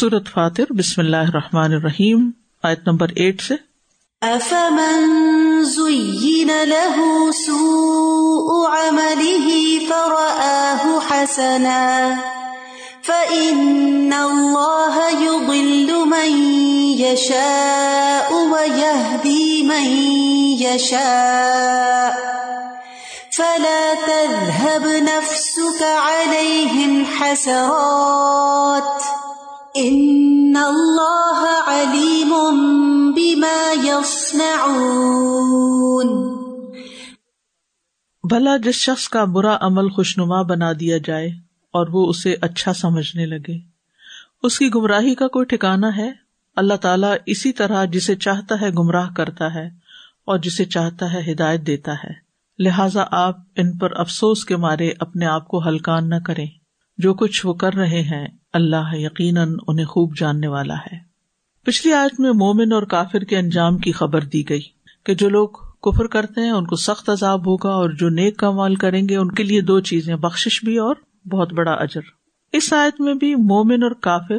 سورت فاتر، بسم اللہ الرحمن الرحیم، آیت نمبر ایٹ سے۔ افمن زين له سوء عمله فرآه حسنا، فإن الله يضل من يشاء ويهدي من يشاء، فلا تذهب نفسك عليهم حسرات ان اللہ علیم بما يصنعون بھلا جس شخص کا برا عمل خوشنما بنا دیا جائے اور وہ اسے اچھا سمجھنے لگے۔ اس کی گمراہی کا کوئی ٹھکانا ہے؟ اللہ تعالیٰ اسی طرح جسے چاہتا ہے گمراہ کرتا ہے اور جسے چاہتا ہے ہدایت دیتا ہے۔ لہذا آپ ان پر افسوس کے مارے اپنے آپ کو ہلکان نہ کریں۔ جو کچھ وہ کر رہے ہیں اللہ یقیناً انہیں خوب جاننے والا ہے۔ پچھلی آج میں مومن اور کافر کے انجام کی خبر دی گئی کہ جو لوگ کفر کرتے ہیں، ان کو سخت عذاب ہوگا اور جو نیک کا مال کریں گے، ان کے لیے دو چیزیں بخش بھی اور بہت بڑا اجر۔ اس آیت میں بھی مومن اور کافر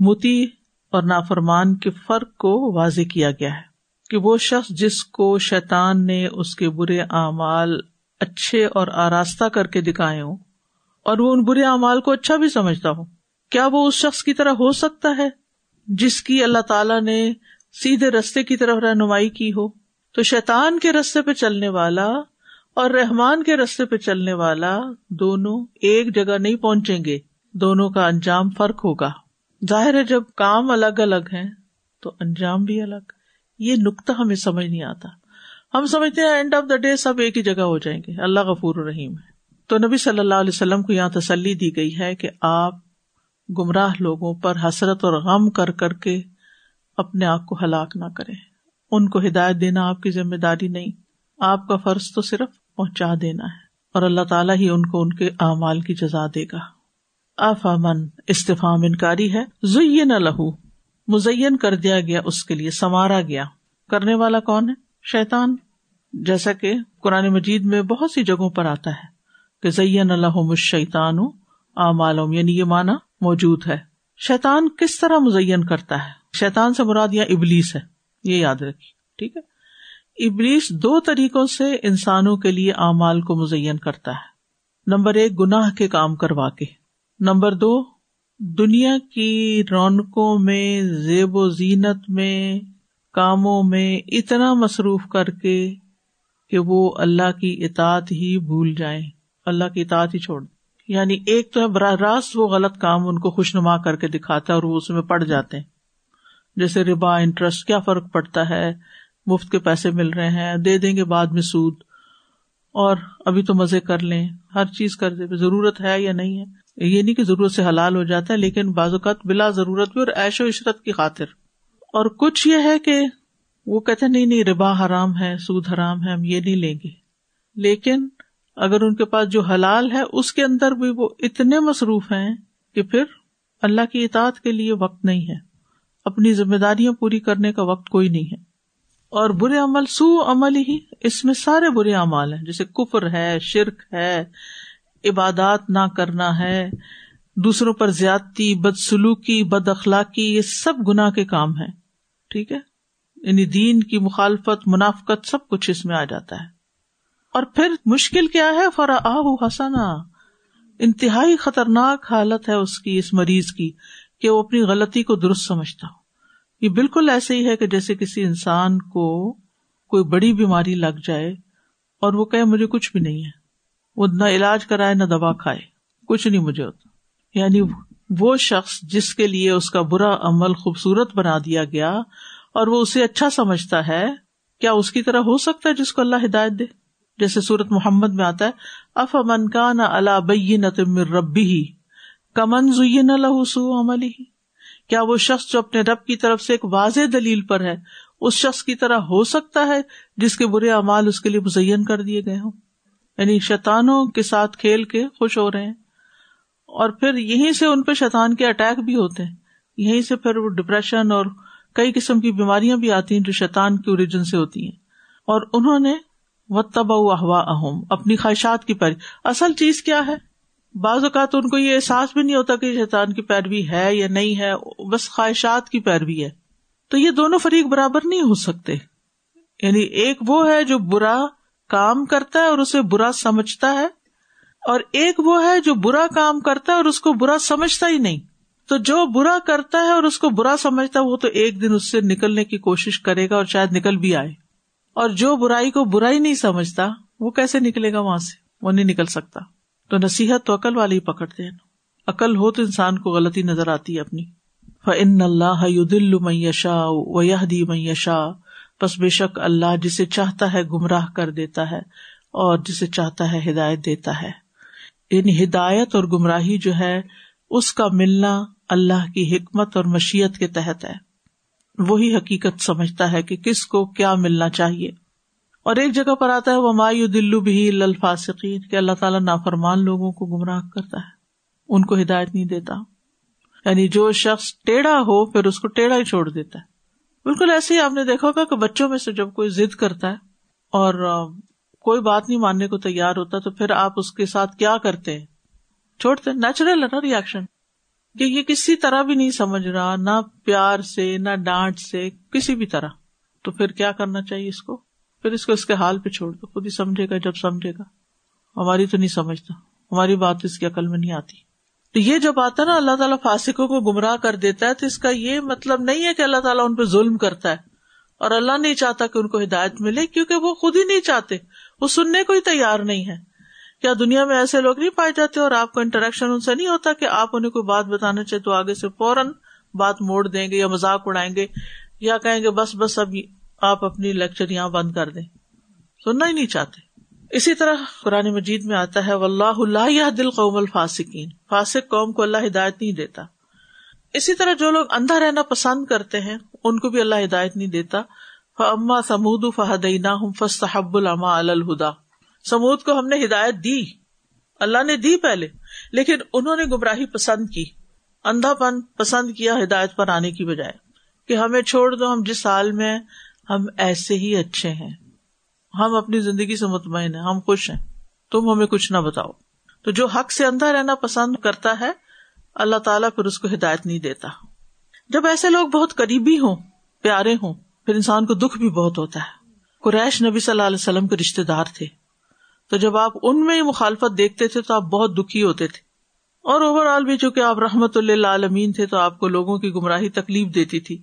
متی اور نافرمان کے فرق کو واضح کیا گیا ہے کہ وہ شخص جس کو شیطان نے اس کے برے اعمال اچھے اور آراستہ کر کے دکھائے ہوں اور وہ ان برے اعمال کو اچھا بھی سمجھتا ہو۔ کیا وہ اس شخص کی طرح ہو سکتا ہے جس کی اللہ تعالیٰ نے سیدھے رستے کی طرف رہنمائی کی ہو؟ تو شیطان کے رستے پہ چلنے والا اور رحمان کے رستے پہ چلنے والا دونوں ایک جگہ نہیں پہنچیں گے، دونوں کا انجام فرق ہوگا۔ ظاہر ہے جب کام الگ الگ ہیں تو انجام بھی الگ۔ یہ نقطہ ہمیں سمجھ نہیں آتا۔ ہم سمجھتے ہیں اینڈ آف دا ڈے سب ایک ہی جگہ ہو جائیں گے۔ اللہ غفور رحیم ہے۔ تو نبی صلی اللہ علیہ وسلم کو یہاں تسلی دی گئی ہے کہ آپ گمراہ لوگوں پر حسرت اور غم کر کر کے اپنے آپ کو ہلاک نہ کرے ان کو ہدایت دینا آپ کی ذمہ داری نہیں، آپ کا فرض تو صرف پہنچا دینا ہے اور اللہ تعالیٰ ہی ان کو ان کے اعمال کی جزا دے گا۔ آف امن استفام انکاری ہے زئی نہ لہو، مزین کر دیا گیا، اس کے لیے سنوارا گیا۔ کرنے والا کون ہے؟ شیتان جیسا کہ قرآن مجید میں بہت سی جگہوں پر آتا ہے کہ زین الحم الشیطان اعمالم یعنی یہ مانا موجود ہے۔ شیطان کس طرح مزین کرتا ہے؟ شیطان سے مراد یا ابلیس ہے؟ یہ یاد رکھیے، ٹھیک ہے؟ ابلیس دو طریقوں سے انسانوں کے لیے اعمال کو مزین کرتا ہے۔ نمبر ایک، گناہ کے کام کروا کے۔ نمبر دو، دنیا کی رونقوں میں، زیب و زینت میں، کاموں میں اتنا مصروف کر کے کہ وہ اللہ کی اطاعت ہی بھول جائیں۔ اللہ کی اطاعت ہی چھوڑ یعنی ایک تو ہے براہ راست وہ غلط کام ان کو خوش نما کر کے دکھاتا ہے اور وہ اس میں پڑ جاتے ہیں۔ جیسے ربا انٹرسٹ کیا فرق پڑتا ہے؟ مفت کے پیسے مل رہے ہیں، دے دیں گے بعد میں سود۔ اور ابھی تو مزے کر لیں، ہر چیز کر دے ضرورت ہے یا نہیں ہے؟ یہ نہیں کہ ضرورت سے حلال ہو جاتا ہے، لیکن بعض اوقات بلا ضرورت بھی اور ایش و عشرت کی خاطر۔ اور کچھ یہ ہے کہ وہ کہتے نہیں نہیں، ربا حرام ہے، سود حرام ہے، ہم یہ نہیں لیں گے۔ لیکن اگر ان کے پاس جو حلال ہے اس کے اندر بھی وہ اتنے مصروف ہیں کہ پھر اللہ کی اطاعت کے لیے وقت نہیں ہے۔ اپنی ذمہ داریاں پوری کرنے کا وقت کوئی نہیں ہے۔ اور برے عمل سو عمل ہی اس میں سارے برے عمل ہیں۔ جیسے کفر ہے، شرک ہے، عبادات نہ کرنا ہے، دوسروں پر زیادتی بد سلوکی بد اخلاقی یہ سب گناہ کے کام ہے ٹھیک ہے؟ یعنی دین کی مخالفت، منافقت، سب کچھ اس میں آ جاتا ہے۔ اور پھر مشکل کیا ہے؟ فرا حسنا۔ انتہائی خطرناک حالت ہے اس کی، اس مریض کی، کہ وہ اپنی غلطی کو درست سمجھتا ہو۔ یہ بالکل ایسے ہی ہے کہ جیسے کسی انسان کو کوئی بڑی بیماری لگ جائے اور وہ کہ مجھے کچھ بھی نہیں ہے۔ وہ نہ علاج کرائے، نہ دوا کھائے۔ کچھ نہیں مجھے ہوتا۔ یعنی وہ شخص جس کے لیے اس کا برا عمل خوبصورت بنا دیا گیا اور وہ اسے اچھا سمجھتا ہے، کیا اس کی طرح ہو سکتا ہے جس کو اللہ ہدایت دے؟ جیسے سورت محمد میں آتا ہے اف امن کا نہ اللہ بئی ربی ہی کمن زئی نہ لہو عملی ہی کیا وہ شخص جو اپنے رب کی طرف سے ایک واضح دلیل پر ہے، اس شخص کی طرح ہو سکتا ہے جس کے برے اعمال اس کے لیے مزین کر دیے گئے ہوں؟ یعنی شیتانوں کے ساتھ کھیل کے خوش ہو رہے ہیں۔ اور پھر یہیں سے ان پہ شیتان کے اٹیک بھی ہوتے ہیں۔ یہیں سے پھر وہ ڈپریشن اور کئی قسم کی بیماریاں بھی آتی ہیں جو شیتان کی اوریجن سے ہوتی ہیں۔ اور انہوں نے و تب احوا اہم اپنی خواہشات کی پر اصل چیز کیا ہے؟ بعض اوقات ان کو یہ احساس بھی نہیں ہوتا کہ شیطان کی پیروی ہے یا نہیں ہے، بس خواہشات کی پیروی ہے۔ تو یہ دونوں فریق برابر نہیں ہو سکتے۔ یعنی ایک وہ ہے جو برا کام کرتا ہے اور اسے برا سمجھتا ہے، اور ایک وہ ہے جو برا کام کرتا ہے اور اس کو برا سمجھتا ہی نہیں۔ تو جو برا کرتا ہے اور اس کو برا سمجھتا ہے، وہ تو ایک دن اس سے نکلنے کی کوشش کرے گا اور شاید نکل بھی آئے۔ اور جو برائی کو برا ہی نہیں سمجھتا، وہ کیسے نکلے گا وہاں سے؟ وہ نہیں نکل سکتا۔ تو نصیحت تو عقل والی پکڑتے ہیں۔ عقل ہو تو انسان کو غلطی نظر آتی ہے اپنی۔ فن اللہ دل میشا و دی میشا بس بے شک اللہ جسے چاہتا ہے گمراہ کر دیتا ہے اور جسے چاہتا ہے ہدایت دیتا ہے۔ یعنی ہدایت اور گمراہی جو ہے، اس کا ملنا اللہ کی حکمت اور مشیت کے تحت ہے۔ وہی حقیقت سمجھتا ہے کہ کس کو کیا ملنا چاہیے۔ اور ایک جگہ پر آتا ہے وہ مایو دلو بھی الفاصقین کہ اللہ تعالیٰ نافرمان لوگوں کو گمراہ کرتا ہے۔ ان کو ہدایت نہیں دیتا۔ یعنی جو شخص ٹیڑھا ہو، پھر اس کو ٹیڑھا ہی چھوڑ دیتا ہے۔ بالکل ایسے ہی آپ نے دیکھا ہوگا کہ بچوں میں سے جب کوئی ضد کرتا ہے اور کوئی بات نہیں ماننے کو تیار ہوتا، تو پھر آپ اس کے ساتھ کیا کرتے ہیں؟ چھوڑتے نیچرل ہے نا ریئیکشن کہ یہ کسی طرح بھی نہیں سمجھ رہا، نہ پیار سے، نہ ڈانٹ سے، کسی بھی طرح۔ تو پھر کیا کرنا چاہیے اس کو؟ پھر اس کو اس کے حال پہ چھوڑ دو۔ خود ہی سمجھے گا، جب سمجھے گا۔ ہماری تو نہیں سمجھتا۔ ہماری بات اس کی عقل میں نہیں آتی۔ تو یہ جب آتا نا، اللہ تعالیٰ فاسکوں کو گمراہ کر دیتا ہے، تو اس کا یہ مطلب نہیں ہے کہ اللہ تعالیٰ ان پہ ظلم کرتا ہے۔ اور اللہ نہیں چاہتا کہ ان کو ہدایت ملے، کیونکہ وہ خود ہی نہیں چاہتے۔ وہ سننے کو ہی تیار نہیں ہے۔ کیا دنیا میں ایسے لوگ نہیں پائے جاتے اور آپ کو انٹریکشن ان سے نہیں ہوتا کہ آپ انہیں کوئی بات بتانا چاہے تو آگے سے فوراً بات موڑ دیں گے یا مذاق اڑائیں گے یا کہیں گے بس بس اب آپ اپنی لیکچر یہاں بند کر دیں۔ سننا ہی نہیں چاہتے۔ اسی طرح قرآن مجید میں آتا ہے اللہ اللہ دل قوم الفاسکین فاسق قوم کو اللہ ہدایت نہیں دیتا۔ اسی طرح جو لوگ اندھا رہنا پسند کرتے ہیں، ان کو بھی اللہ ہدایت نہیں دیتا۔ فما سمود فہدینا فصحب العما الہدا سمود کو ہم نے ہدایت دی۔ اللہ نے دی پہلے، لیکن انہوں نے گمراہی پسند کی۔ اندھا پن پسند کیا ہدایت پر آنے کی بجائے کہ ہمیں چھوڑ دو، ہم جس حال میں ہم ایسے ہی اچھے ہیں۔ ہم اپنی زندگی سے مطمئن ہیں، ہم خوش ہیں۔ تم ہمیں کچھ نہ بتاؤ۔ تو جو حق سے اندھا رہنا پسند کرتا ہے، اللہ تعالیٰ پھر اس کو ہدایت نہیں دیتا۔ جب ایسے لوگ بہت قریبی ہوں، پیارے ہوں، پھر انسان کو دکھ بھی بہت ہوتا ہے۔ قریش نبی صلی اللہ علیہ وسلم کے رشتے دار تھے۔ تو جب آپ ان میں مخالفت دیکھتے تھے تو آپ بہت دکھی ہوتے تھے۔ اور اوور آل بھی چونکہ آپ رحمت اللہ عالمین تھے تو آپ کو لوگوں کی گمراہی تکلیف دیتی تھی۔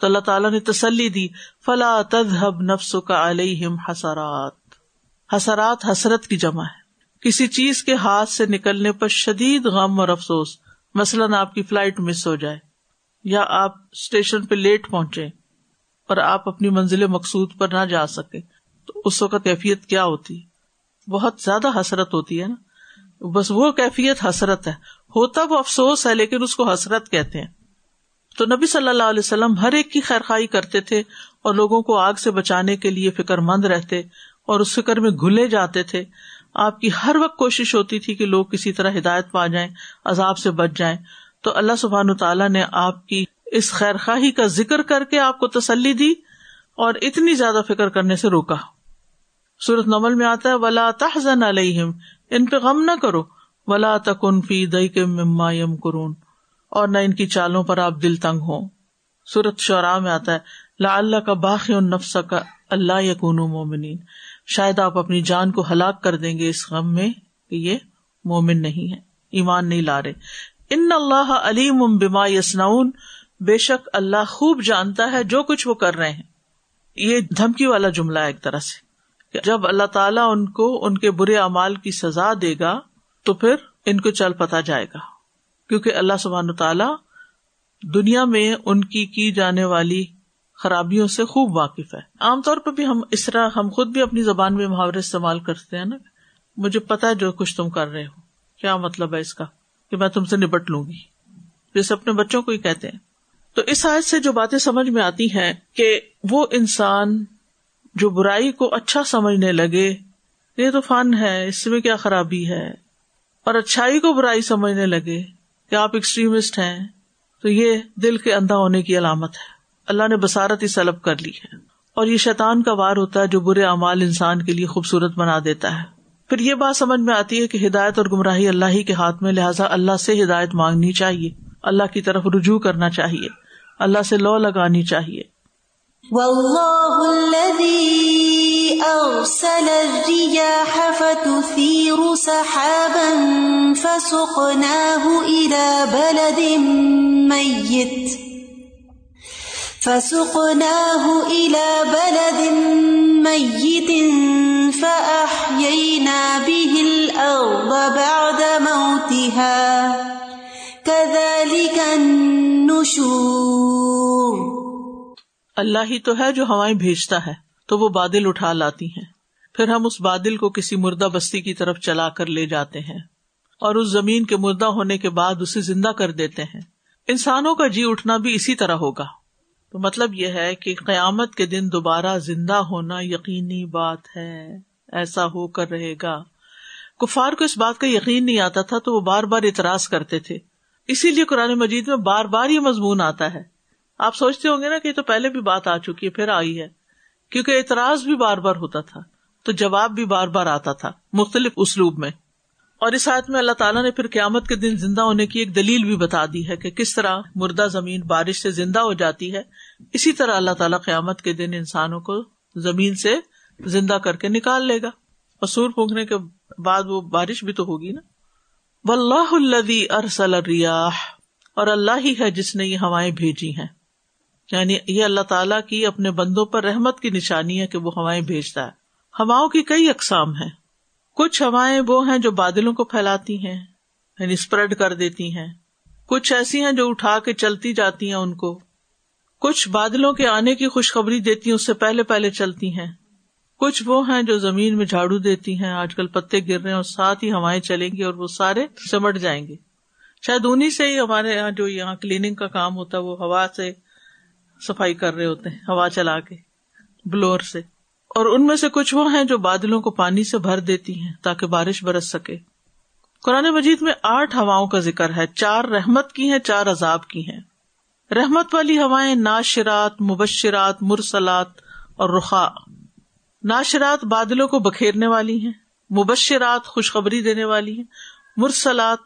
تو اللہ تعالیٰ نے تسلی دی، فلا تذهب نفس کا علیہم حسرات۔ حسرات حسرت کی جمع ہے۔ کسی چیز کے ہاتھ سے نکلنے پر شدید غم اور افسوس، مثلاً آپ کی فلائٹ مس ہو جائے یا آپ اسٹیشن پہ لیٹ پہنچے اور آپ اپنی منزل مقصود پر نہ جا سکے، تو اس وقت کیفیت کیا ہوتی؟ ہے بہت زیادہ حسرت ہوتی ہے نا۔ بس وہ کیفیت حسرت ہے۔ ہوتا وہ افسوس ہے لیکن اس کو حسرت کہتے ہیں۔ تو نبی صلی اللہ علیہ وسلم ہر ایک کی خیر خائی کرتے تھے اور لوگوں کو آگ سے بچانے کے لیے فکر مند رہتے اور اس فکر میں گھلے جاتے تھے۔ آپ کی ہر وقت کوشش ہوتی تھی کہ لوگ کسی طرح ہدایت پا جائیں، عذاب سے بچ جائیں۔ تو اللہ سبحان تعالیٰ نے آپ کی اس خیر خواہی کا ذکر کر کے آپ کو تسلی دی اور اتنی زیادہ فکر کرنے سے روکا۔ سورت نمل میں آتا ہے، ولا تحزن علیہم ان پہ غم نہ کرو۔ ولا تکن فی دئی کے مما یم اور نہ ان کی چالوں پر آپ دل تنگ ہو سورت شعرا میں آتا ہے لا اللہ کا باقی نفس کا اللہ یقون مومنین شاید آپ اپنی جان کو ہلاک کر دیں گے اس غم میں کہ یہ مومن نہیں ہے، ایمان نہیں لا رہے۔ ان اللہ علیم بما یسناؤن بے شک اللہ خوب جانتا ہے جو کچھ وہ کر رہے ہیں۔ یہ دھمکی والا جملہ ہے ایک طرح سے۔ جب اللہ تعالیٰ ان کو ان کے برے اعمال کی سزا دے گا، تو پھر ان کو چل پتا جائے گا۔ کیونکہ اللہ سبحان تعالیٰ دنیا میں ان کی کی جانے والی خرابیوں سے خوب واقف ہے۔ عام طور پہ بھی ہم اس طرح ہم خود بھی اپنی زبان میں محاورے استعمال کرتے ہیں نا۔ مجھے پتا ہے جو کچھ تم کر رہے ہو۔ کیا مطلب ہے اس کا؟ کہ میں تم سے نپٹ لوں گی۔ جیسے اپنے بچوں کو ہی کہتے ہیں۔ تو اس حایت سے جو باتیں سمجھ میں آتی ہیں کہ وہ انسان جو برائی کو اچھا سمجھنے لگے، یہ تو فن ہے، اس میں کیا خرابی ہے؟ اور اچھائی کو برائی سمجھنے لگے کہ آپ ایکسٹریمسٹ ہیں، تو یہ دل کے اندھا ہونے کی علامت ہے۔ اللہ نے بسارت ہی سلب کر لی ہے۔ اور یہ شیطان کا وار ہوتا ہے جو برے اعمال انسان کے لیے خوبصورت بنا دیتا ہے۔ پھر یہ بات سمجھ میں آتی ہے کہ ہدایت اور گمراہی اللہ ہی کے ہاتھ میں، لہٰذا اللہ سے ہدایت مانگنی چاہیے۔ اللہ کی طرف رجوع کرنا چاہیے۔ اللہ سے لو لگانی چاہیے۔ والله الذي أرسل الرياح فتثير سحابا فسقناه إلى بلد ميت فسقناه إلى بلد ميت فأحيينا به الأرض بعد موتها اللہ ہی تو ہے جو ہوائیں بھیجتا ہے، تو وہ بادل اٹھا لاتی ہیں۔ پھر ہم اس بادل کو کسی مردہ بستی کی طرف چلا کر لے جاتے ہیں۔ اور اس زمین کے مردہ ہونے کے بعد اسے زندہ کر دیتے ہیں۔ انسانوں کا جی اٹھنا بھی اسی طرح ہوگا۔ تو مطلب یہ ہے کہ قیامت کے دن دوبارہ زندہ ہونا یقینی بات ہے۔ ایسا ہو کر رہے گا۔ کفار کو اس بات کا یقین نہیں آتا تھا تو وہ بار بار اعتراض کرتے تھے۔ اسی لیے قرآن مجید میں بار بار یہ مضمون آتا ہے۔ آپ سوچتے ہوں گے نا کہ تو پہلے بھی بات آ چکی ہے، پھر آئی ہے۔ کیونکہ اعتراض بھی بار بار ہوتا تھا، تو جواب بھی بار بار آتا تھا، مختلف اسلوب میں۔ اور اس آیت میں اللہ تعالیٰ نے پھر قیامت کے دن زندہ ہونے کی ایک دلیل بھی بتا دی ہے کہ کس طرح مردہ زمین بارش سے زندہ ہو جاتی ہے۔ اسی طرح اللہ تعالیٰ قیامت کے دن انسانوں کو زمین سے زندہ کر کے نکال لے گا۔ اور سور پھونکنے کے بعد وہ بارش بھی تو ہوگی نا۔ و اللہ ارسل ریاح اور اللہ ہی ہے جس نے یہ ہوائیں بھیجی ہیں۔ یعنی یہ اللہ تعالیٰ کی اپنے بندوں پر رحمت کی نشانی ہے کہ وہ ہوائیں بھیجتا ہے۔ ہواؤں کی کئی اقسام ہیں۔ کچھ ہوائیں وہ ہیں جو بادلوں کو پھیلاتی ہیں یعنی اسپریڈ کر دیتی ہیں۔ کچھ ایسی ہیں جو اٹھا کے چلتی جاتی ہیں ان کو۔ کچھ بادلوں کے آنے کی خوشخبری دیتی ہیں، اس سے پہلے پہلے چلتی ہیں۔ کچھ وہ ہیں جو زمین میں جھاڑو دیتی ہیں، آج کل پتے گر رہے ہیں اور ساتھ ہی ہوائیں چلیں گی اور وہ سارے سمٹ جائیں گے۔ شاید انہیں سے ہی ہمارے یہاں جو یہاں کلیننگ کا کام ہوتا ہے، وہ ہوا سے صفائی کر رہے ہوتے ہیں، ہوا چلا کے، بلور سے۔ اور ان میں سے کچھ وہ ہیں جو بادلوں کو پانی سے بھر دیتی ہیں تاکہ بارش برس سکے۔ قرآن مجید میں آٹھ ہواؤں کا ذکر ہے، چار رحمت کی ہیں، چار عذاب کی ہیں۔ رحمت والی ہوائیں ناشرات، مبشرات، مرسلات اور رخا ناشرات بادلوں کو بکھیرنے والی ہیں، مبشرات خوشخبری دینے والی ہیں، مرسلات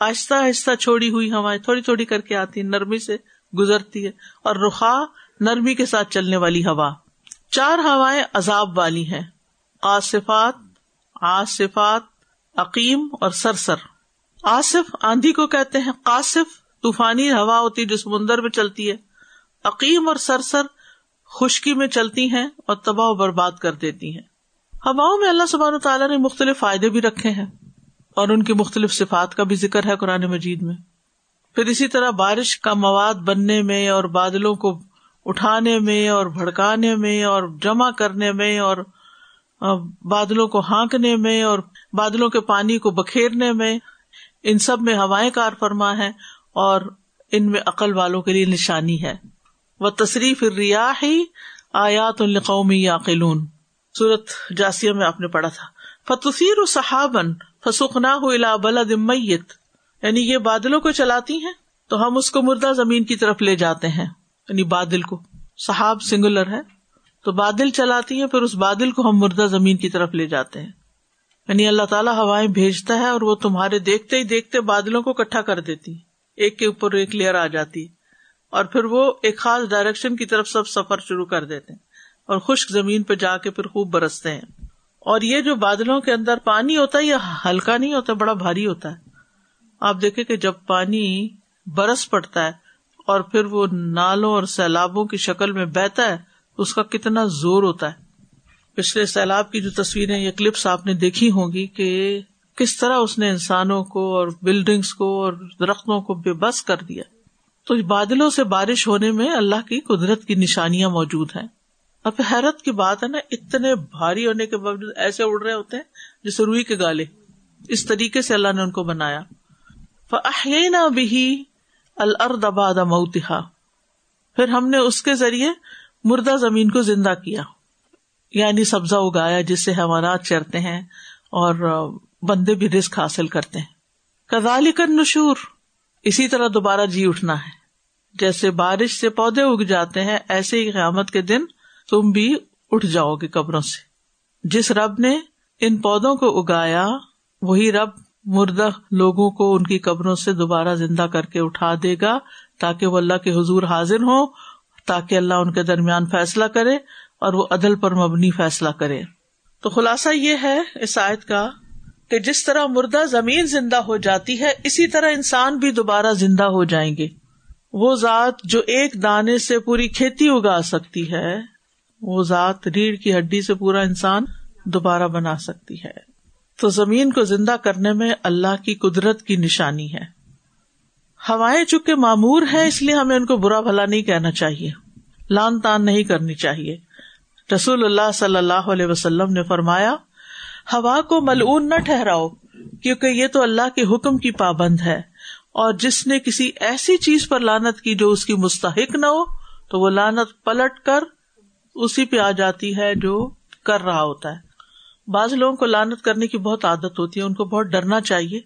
آہستہ آہستہ چھوڑی ہوئی ہوائیں تھوڑی تھوڑی کر کے آتی ہیں، نرمی سے گزرتی ہے اور رخا نرمی کے ساتھ چلنے والی ہوا۔ چار ہوائیں عذاب والی ہیں۔ آصفات آصفات، عقیم اور سرسر۔ آصف آندھی کو کہتے ہیں، قاصف طوفانی ہوا ہوتی جو سمندر میں چلتی ہے۔ عقیم اور سرسر خشکی میں چلتی ہیں اور تباہ و برباد کر دیتی ہیں۔ ہواؤں میں اللہ سبحانہ تعالیٰ نے مختلف فائدے بھی رکھے ہیں اور ان کی مختلف صفات کا بھی ذکر ہے قرآن مجید میں۔ پھر اسی طرح بارش کا مواد بننے میں اور بادلوں کو اٹھانے میں اور بھڑکانے میں اور جمع کرنے میں اور بادلوں کو ہانکنے میں اور بادلوں کے پانی کو بکھیرنے میں، ان سب میں ہوائیں کار فرما ہے اور ان میں عقل والوں کے لیے نشانی ہے۔ وہ تصریف ریاحی آیات القومی یا قلون سورت جاسیہ میں آپ نے پڑھا تھا۔ فتثیر صحابن فسخنا بلد میت یعنی یہ بادلوں کو چلاتی ہیں تو ہم اس کو مردہ زمین کی طرف لے جاتے ہیں۔ یعنی بادل کو۔ صحاب سنگولر ہے۔ تو بادل چلاتی ہیں، پھر اس بادل کو ہم مردہ زمین کی طرف لے جاتے ہیں۔ یعنی اللہ تعالیٰ ہوائیں بھیجتا ہے اور وہ تمہارے دیکھتے ہی دیکھتے بادلوں کو کٹھا کر دیتی ایک کے اوپر ایک لیئر آ جاتی اور پھر وہ ایک خاص ڈائریکشن کی طرف سب سفر شروع کر دیتے ہیں۔ اور خشک زمین پہ جا کے پھر خوب برستے ہیں۔ اور یہ جو بادلوں کے اندر پانی ہوتا ہے، یہ ہلکا نہیں ہوتا، بڑا بھاری ہوتا ہے۔ آپ دیکھیں کہ جب پانی برس پڑتا ہے اور پھر وہ نالوں اور سیلابوں کی شکل میں بہتا ہے، اس کا کتنا زور ہوتا ہے۔ پچھلے سیلاب کی جو تصویریں یا کلپس آپ نے دیکھی ہوں گی کہ کس طرح اس نے انسانوں کو اور بلڈنگس کو اور درختوں کو بے بس کر دیا۔ تو بادلوں سے بارش ہونے میں اللہ کی قدرت کی نشانیاں موجود ہیں۔ اب حیرت کی بات ہے نا، اتنے بھاری ہونے کے باوجود ایسے اڑ رہے ہوتے ہیں جیسے روئی کے گالے۔ اس طریقے سے اللہ نے ان کو بنایا۔ فَأَحْيَيْنَا بِهِ الْأَرْضَ بَعْدَ مَوْتِهَا۔ پھر ہم نے اس کے ذریعے مردہ زمین کو زندہ کیا۔ یعنی سبزہ اگایا جس سے حیوانات چرتے ہیں اور بندے بھی رزق حاصل کرتے ہیں۔ کذالک النشور۔ اسی طرح دوبارہ جی اٹھنا ہے۔ جیسے بارش سے پودے اگ جاتے ہیں، ایسے ہی قیامت کے دن تم بھی اٹھ جاؤ گے قبروں سے۔ جس رب نے ان پودوں کو اگایا، وہی رب مردہ لوگوں کو ان کی قبروں سے دوبارہ زندہ کر کے اٹھا دے گا تاکہ وہ اللہ کے حضور حاضر ہو تاکہ اللہ ان کے درمیان فیصلہ کرے اور وہ عدل پر مبنی فیصلہ کرے۔ تو خلاصہ یہ ہے اس آیت کا کہ جس طرح مردہ زمین زندہ ہو جاتی ہے، اسی طرح انسان بھی دوبارہ زندہ ہو جائیں گے۔ وہ ذات جو ایک دانے سے پوری کھیتی اگا سکتی ہے، وہ ذات ریڑھ کی ہڈی سے پورا انسان دوبارہ بنا سکتی ہے۔ تو زمین کو زندہ کرنے میں اللہ کی قدرت کی نشانی ہے۔ ہوائیں چونکہ معمور ہے اس لیے ہمیں ان کو برا بھلا نہیں کہنا چاہیے۔ لان تان نہیں کرنی چاہیے۔ رسول اللہ صلی اللہ علیہ وسلم نے فرمایا، ہوا کو ملعون نہ ٹھہراؤ، کیونکہ یہ تو اللہ کے حکم کی پابند ہے۔ اور جس نے کسی ایسی چیز پر لانت کی جو اس کی مستحق نہ ہو، تو وہ لانت پلٹ کر اسی پہ آ جاتی ہے جو کر رہا ہوتا ہے۔ بعض لوگوں کو لانت کرنے کی بہت عادت ہوتی ہے، ان کو بہت ڈرنا چاہیے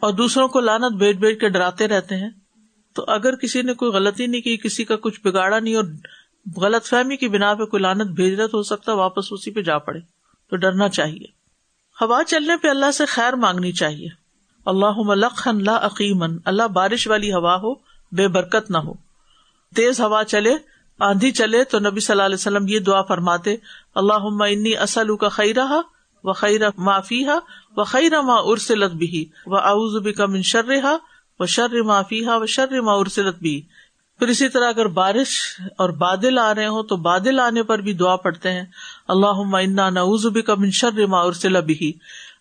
اور دوسروں کو لانت بیچ بیچ کے ڈراتے رہتے ہیں۔ تو اگر کسی نے کوئی غلطی نہیں کی، کسی کا کچھ بگاڑا نہیں اور غلط فہمی کی بنا پہ کوئی لانت بھیج رہا تو ہو سکتا ہے واپس اسی پہ جا پڑے۔ تو ڈرنا چاہیے۔ ہوا چلنے پہ اللہ سے خیر مانگنی چاہیے۔ اللہ ملخن لا عقیمن اللہ بارش والی ہوا ہو، بے برکت نہ ہو۔ تیز ہوا چلے آندھی چلے تو نبی صلی اللہ علیہ وسلم یہ دعا فرماتے اللہ انی اسلو کا خیرہ و خیر معافی ہا و خیر ما ارسلت بھی و اعوذ کا من شرحا و شر معافی ہا و شر ما ارسلت بھی پھر اسی طرح اگر بارش اور بادل آ رہے ہوں تو بادل آنے پر بھی دعا پڑتے ہیں اللہ انا نعوذ بک من شر ما ارسل بھی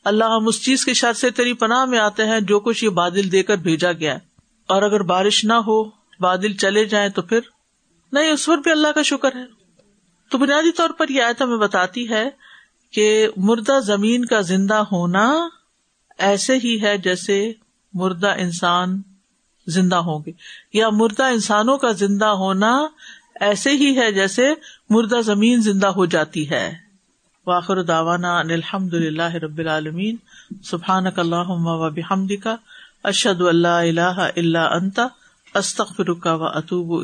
اللہ ہم اس چیز کے شر سے تیری پناہ میں آتے ہیں جو کچھ یہ بادل دے کر بھیجا گیا اور اگر بارش نہ ہو، بادل چلے جائیں تو پھر نہیں، اس پر بھی اللہ کا شکر ہے۔ تو بنیادی طور پر یہ آیت ہمیں بتاتی ہے کہ مردہ زمین کا زندہ ہونا ایسے ہی ہے جیسے مردہ انسان زندہ ہوں گے۔ یا مردہ انسانوں کا زندہ ہونا ایسے ہی ہے جیسے مردہ زمین زندہ ہو جاتی ہے۔ واخر داوانا الحمد اللہ رب العالمین۔ سبحان اللہ و بحمد کا اشد اللہ اللہ اللہ انتا استخ فرقہ و اطوب